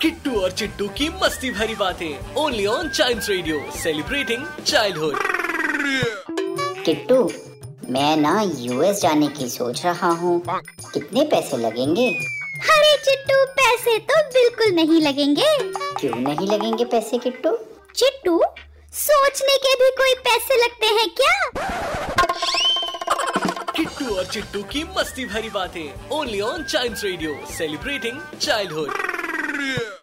Kittu और चिट्टू की मस्ती भरी बातें only on child radio celebrating childhood Kittu मैं ना यूएस जाने की सोच रहा हूँ। कितने पैसे लगेंगे? अरे चिट्टू पैसे तो बिल्कुल नहीं लगेंगे। क्यों नहीं लगेंगे पैसे किट्टू? चिट्टू सोचने के भी कोई पैसे लगते हैं क्या? किट्टू और चिट्टू की मस्ती भरी बातें only on child radio celebrating childhood Yeah.